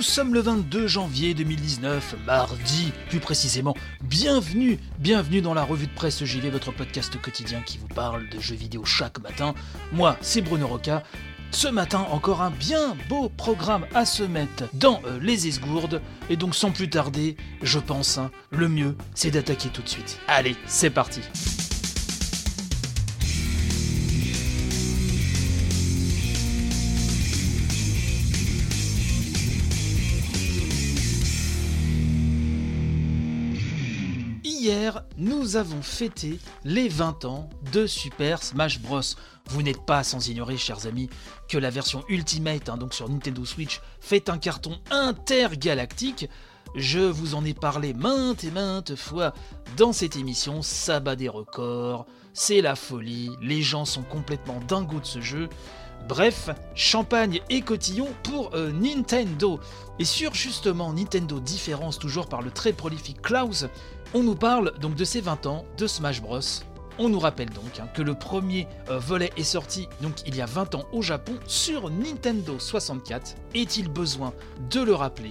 Nous sommes le 22 janvier 2019, mardi plus précisément. Bienvenue, bienvenue dans la revue de presse JV, votre podcast quotidien qui vous parle de jeux vidéo chaque matin. Moi, c'est Bruno Roca. Ce matin, encore un bien beau programme à se mettre dans euh, les esgourdes. Et donc, sans plus tarder, je pense, hein, le mieux, c'est d'attaquer tout de suite. Allez, c'est parti. Hier, nous avons fêté les 20 ans de Super Smash Bros. Vous n'êtes pas sans ignorer, chers amis, que la version Ultimate, hein, donc sur Nintendo Switch, fait un carton intergalactique. Je vous en ai parlé maintes et maintes fois dans cette émission, ça bat des records, c'est la folie, les gens sont complètement dingos de ce jeu. Bref, champagne et cotillon pour euh, Nintendo. Et sur justement Nintendo Différence, toujours par le très prolifique Klaus, on nous parle donc de ses 20 ans de Smash Bros. On nous rappelle donc hein, que le premier euh, volet est sorti donc il y a 20 ans au Japon sur Nintendo 64. Est-il besoin de le rappeler?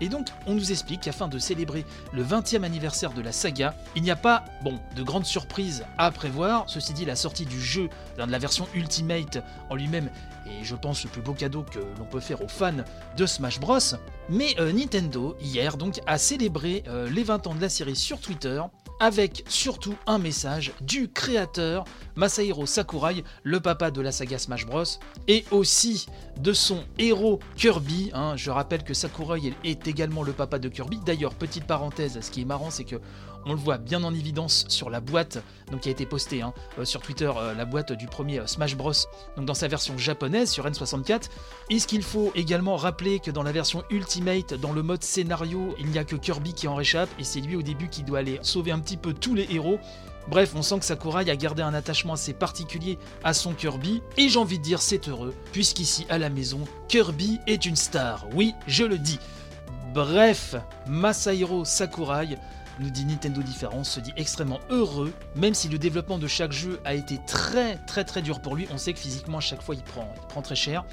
Et donc, on nous explique qu'afin de célébrer le 20e anniversaire de la saga, il n'y a pas, bon, de grandes surprises à prévoir. Ceci dit, la sortie du jeu, de la version Ultimate en lui-même, est, je pense, le plus beau cadeau que l'on peut faire aux fans de Smash Bros. Mais euh, Nintendo, hier, donc, a célébré euh, les 20 ans de la série sur Twitter avec surtout un message du créateur Masahiro Sakurai, le papa de la saga Smash Bros, et aussi de son héros Kirby. hein. Je rappelle que Sakurai est également le papa de Kirby. D'ailleurs, petite parenthèse, ce qui est marrant, c'est que on le voit bien en évidence sur la boîte donc qui a été postée hein, euh, sur Twitter, euh, la boîte du premier euh, Smash Bros, donc dans sa version japonaise sur N64. Est-ce qu'il faut également rappeler que dans la version Ultimate, dans le mode scénario, il n'y a que Kirby qui en réchappe et c'est lui au début qui doit aller sauver un petit peu tous les héros. Bref, on sent que Sakurai a gardé un attachement assez particulier à son Kirby, et j'ai envie de dire c'est heureux, puisqu'ici à la maison, Kirby est une star, oui, je le dis. Bref, Masahiro Sakurai, nous dit Nintendo Différence, se dit extrêmement heureux, même si le développement de chaque jeu a été très très très dur pour lui, on sait que physiquement à chaque fois il prend, très cher.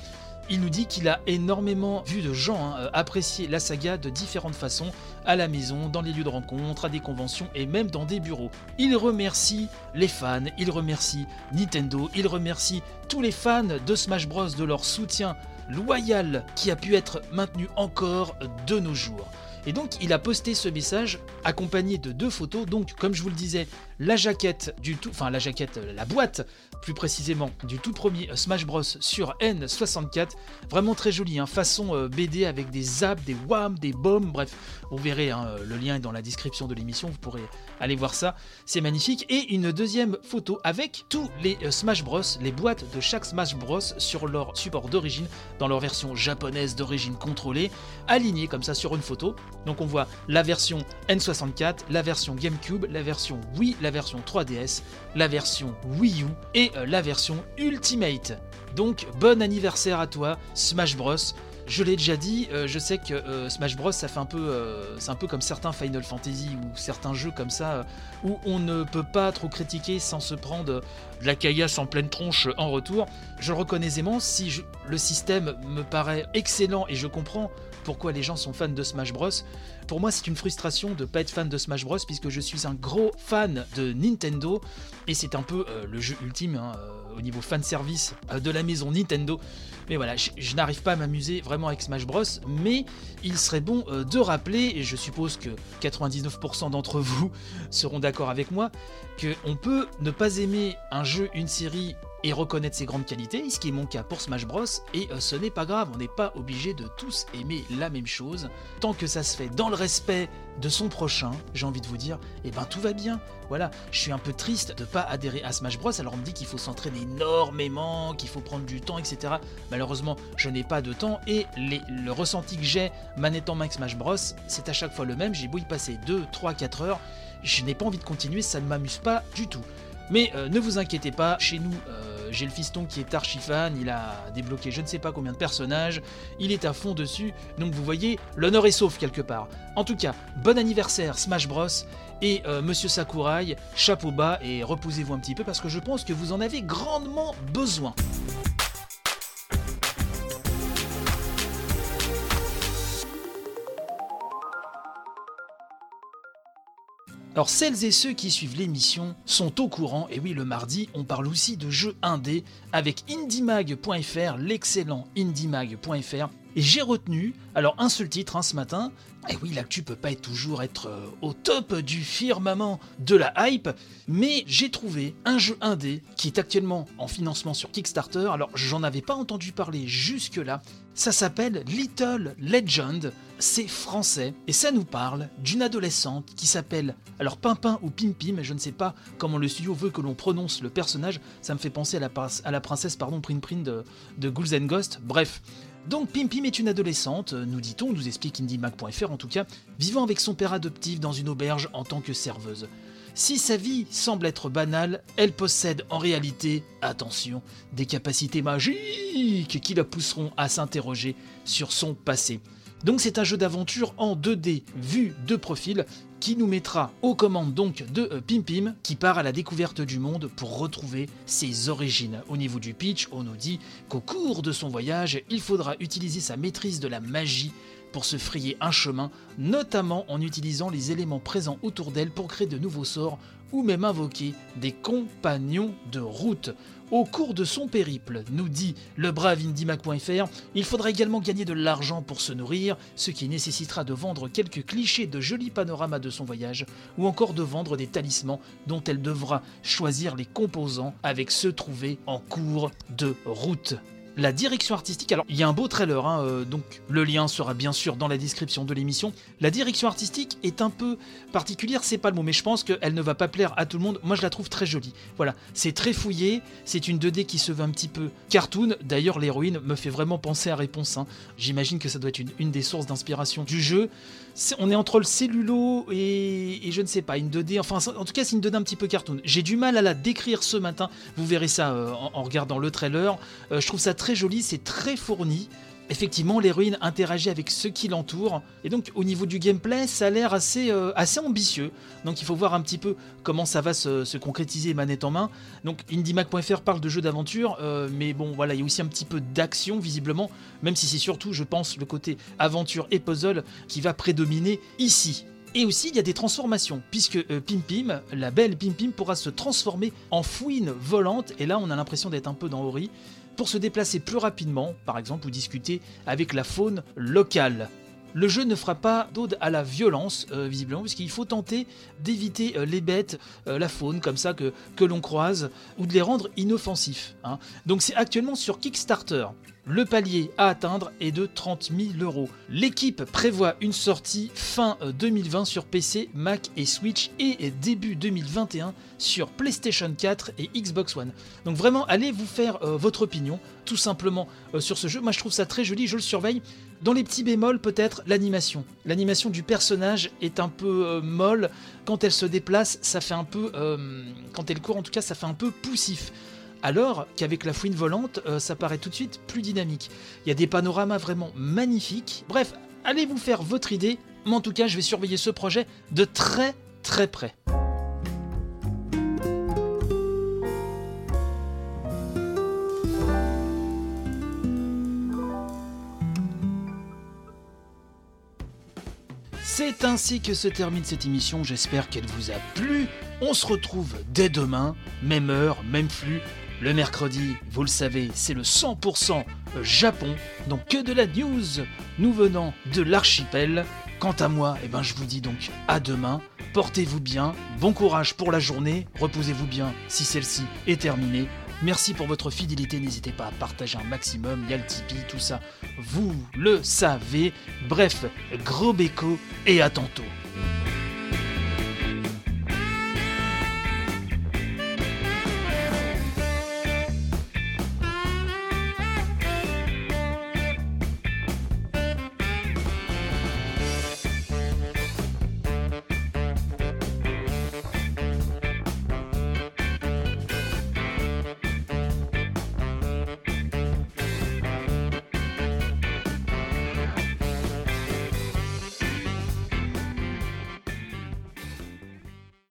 Il nous dit qu'il a énormément vu de gens hein, apprécier la saga de différentes façons, à la maison, dans les lieux de rencontre, à des conventions et même dans des bureaux. Il remercie les fans, il remercie Nintendo, il remercie tous les fans de Smash Bros de leur soutien loyal qui a pu être maintenu encore de nos jours. Et donc il a posté ce message accompagné de deux photos. Donc comme je vous le disais, la jaquette du tout, enfin la jaquette, la boîte plus précisément du tout premier Smash Bros sur N64, vraiment très joli, hein, façon euh, BD avec des zaps, des wham, des bombes, bref, vous verrez, hein, le lien est dans la description de l'émission, vous pourrez aller voir ça, c'est magnifique. Et une deuxième photo avec tous les euh, Smash Bros, les boîtes de chaque Smash Bros sur leur support d'origine, dans leur version japonaise d'origine contrôlée, alignées comme ça sur une photo. Donc on voit la version N64, la version GameCube, la version Wii, version 3DS, la version Wii U et euh, la version Ultimate. Donc bon anniversaire à toi, Smash Bros. Je l'ai déjà dit, euh, je sais que euh, Smash Bros ça fait un peu, c'est un peu comme certains Final Fantasy ou certains jeux comme ça où on ne peut pas trop critiquer sans se prendre de la caillasse en pleine tronche en retour. Je le reconnais aisément, si le système me paraît excellent et je comprends pourquoi les gens sont fans de Smash Bros. Pour moi, c'est une frustration de pas être fan de Smash Bros puisque je suis un gros fan de Nintendo et c'est un peu euh, le jeu ultime hein, euh, au niveau fan service euh, de la maison Nintendo. Mais voilà, je, n'arrive pas à m'amuser vraiment avec Smash Bros, mais il serait bon euh, de rappeler, et je suppose que 99% d'entre vous seront d'accord avec moi, qu'on peut ne pas aimer un jeu, une série et reconnaître ses grandes qualités, ce qui est mon cas pour Smash Bros. Et euh, ce n'est pas grave, on n'est pas obligé de tous aimer la même chose. Tant que ça se fait dans le respect de son prochain, j'ai envie de vous dire, eh ben tout va bien. Voilà, je suis un peu triste de pas adhérer à Smash Bros. Alors on me dit qu'il faut s'entraîner énormément, qu'il faut prendre du temps, etc. Malheureusement, je n'ai pas de temps et le ressenti que j'ai manette en main Smash Bros, c'est à chaque fois le même. J'ai beau y passer 2, 3, 4 heures, je n'ai pas envie de continuer, ça ne m'amuse pas du tout. Mais euh, ne vous inquiétez pas, chez nous, euh, j'ai le fiston qui est archi fan, il a débloqué je ne sais pas combien de personnages, il est à fond dessus, donc vous voyez, l'honneur est sauf quelque part. En tout cas, bon anniversaire Smash Bros. Et euh, Monsieur Sakurai, chapeau bas et reposez-vous un petit peu parce que je pense que vous en avez grandement besoin. Alors celles et ceux qui suivent l'émission sont au courant, et oui le mardi on parle aussi de jeux indés avec indiemag.fr, l'excellent indiemag.fr, et j'ai retenu, alors un seul titre hein, ce matin, et oui l'actu peut pas toujours être euh, au top du firmament de la hype, mais j'ai trouvé un jeu indé qui est actuellement en financement sur Kickstarter, alors j'en avais pas entendu parler jusque là, ça s'appelle Little Legend, c'est français et ça nous parle d'une adolescente qui s'appelle alors Pimpin ou Pimpi, mais je ne sais pas comment le studio veut que l'on prononce le personnage. Ça me fait penser à la, princesse pardon Prin de, de Ghouls and Ghosts. Bref. Donc Pim Pim est une adolescente, nous dit-on, nous explique IndieMac.fr en tout cas, vivant avec son père adoptif dans une auberge en tant que serveuse. Si sa vie semble être banale, elle possède en réalité, attention, des capacités magiques qui la pousseront à s'interroger sur son passé. Donc c'est un jeu d'aventure en 2D vu de profil qui nous mettra aux commandes donc de euh, Pim Pim qui part à la découverte du monde pour retrouver ses origines. Au niveau du pitch, on nous dit qu'au cours de son voyage, il faudra utiliser sa maîtrise de la magie pour se frayer un chemin, notamment en utilisant les éléments présents autour d'elle pour créer de nouveaux sorts ou même invoquer des compagnons de route. Au cours de son périple, nous dit le brave indiemac.fr, il faudra également gagner de l'argent pour se nourrir, ce qui nécessitera de vendre quelques clichés de jolis panoramas de son voyage, ou encore de vendre des talismans dont elle devra choisir les composants avec ceux trouvés en cours de route. La direction artistique, alors il y a un beau trailer, hein, euh, donc le lien sera bien sûr dans la description de l'émission. La direction artistique est un peu particulière, c'est pas le mot, mais je pense qu'elle ne va pas plaire à tout le monde. Moi je la trouve très jolie. Voilà, c'est très fouillé, c'est une 2D qui se veut un petit peu cartoon. D'ailleurs, l'héroïne me fait vraiment penser à Réponse. hein. J'imagine que ça doit être une, des sources d'inspiration du jeu. On est entre le cellulo et, je ne sais pas, une 2D, enfin en tout cas c'est une 2D un petit peu cartoon. J'ai du mal à la décrire ce matin, vous verrez ça euh, en, en regardant le trailer. Euh, je trouve ça très joli, c'est très fourni. Effectivement, l'héroïne interagit avec ceux qui l'entourent. Et donc, au niveau du gameplay, ça a l'air assez, euh, assez ambitieux. Donc, il faut voir un petit peu comment ça va se, se concrétiser manette en main. Donc, IndieMac.fr parle de jeux d'aventure, euh, mais bon, voilà, il y a aussi un petit peu d'action, visiblement. Même si c'est surtout, je pense, le côté aventure et puzzle qui va prédominer ici. Et aussi, il y a des transformations, puisque euh, Pim Pim, la belle Pim Pim, pourra se transformer en fouine volante. Et là, on a l'impression d'être un peu dans Ori pour se déplacer plus rapidement, par exemple, ou discuter avec la faune locale. Le jeu ne fera pas d'ode à la violence, euh, visiblement, puisqu'il faut tenter d'éviter euh, les bêtes, euh, la faune, comme ça, que, l'on croise, ou de les rendre inoffensifs. hein. Donc c'est actuellement sur Kickstarter. Le palier à atteindre est de 30 000 euros. L'équipe prévoit une sortie fin euh, 2020 sur PC, Mac et Switch et début 2021 sur PlayStation 4 et Xbox One. Donc vraiment, allez vous faire euh, votre opinion, tout simplement, euh, sur ce jeu. Moi, je trouve ça très joli, je le surveille. Dans les petits bémols, peut-être l'animation. L'animation du personnage est un peu euh, molle. Quand elle se déplace, ça fait un peu... euh, quand elle court, en tout cas, ça fait un peu poussif. Alors qu'avec la fouine volante, euh, ça paraît tout de suite plus dynamique. Il y a des panoramas vraiment magnifiques. Bref, allez vous faire votre idée. Mais en tout cas, je vais surveiller ce projet de très très près. C'est ainsi que se termine cette émission, j'espère qu'elle vous a plu. On se retrouve dès demain, même heure, même flux. Le mercredi, vous le savez, c'est le 100% Japon, donc que de la news nous venant de l'archipel. Quant à moi, eh ben, je vous dis donc à demain. Portez-vous bien, bon courage pour la journée, reposez-vous bien si celle-ci est terminée. Merci pour votre fidélité, n'hésitez pas à partager un maximum, il y a le Tipeee, tout ça, vous le savez. Bref, gros béco et à tantôt.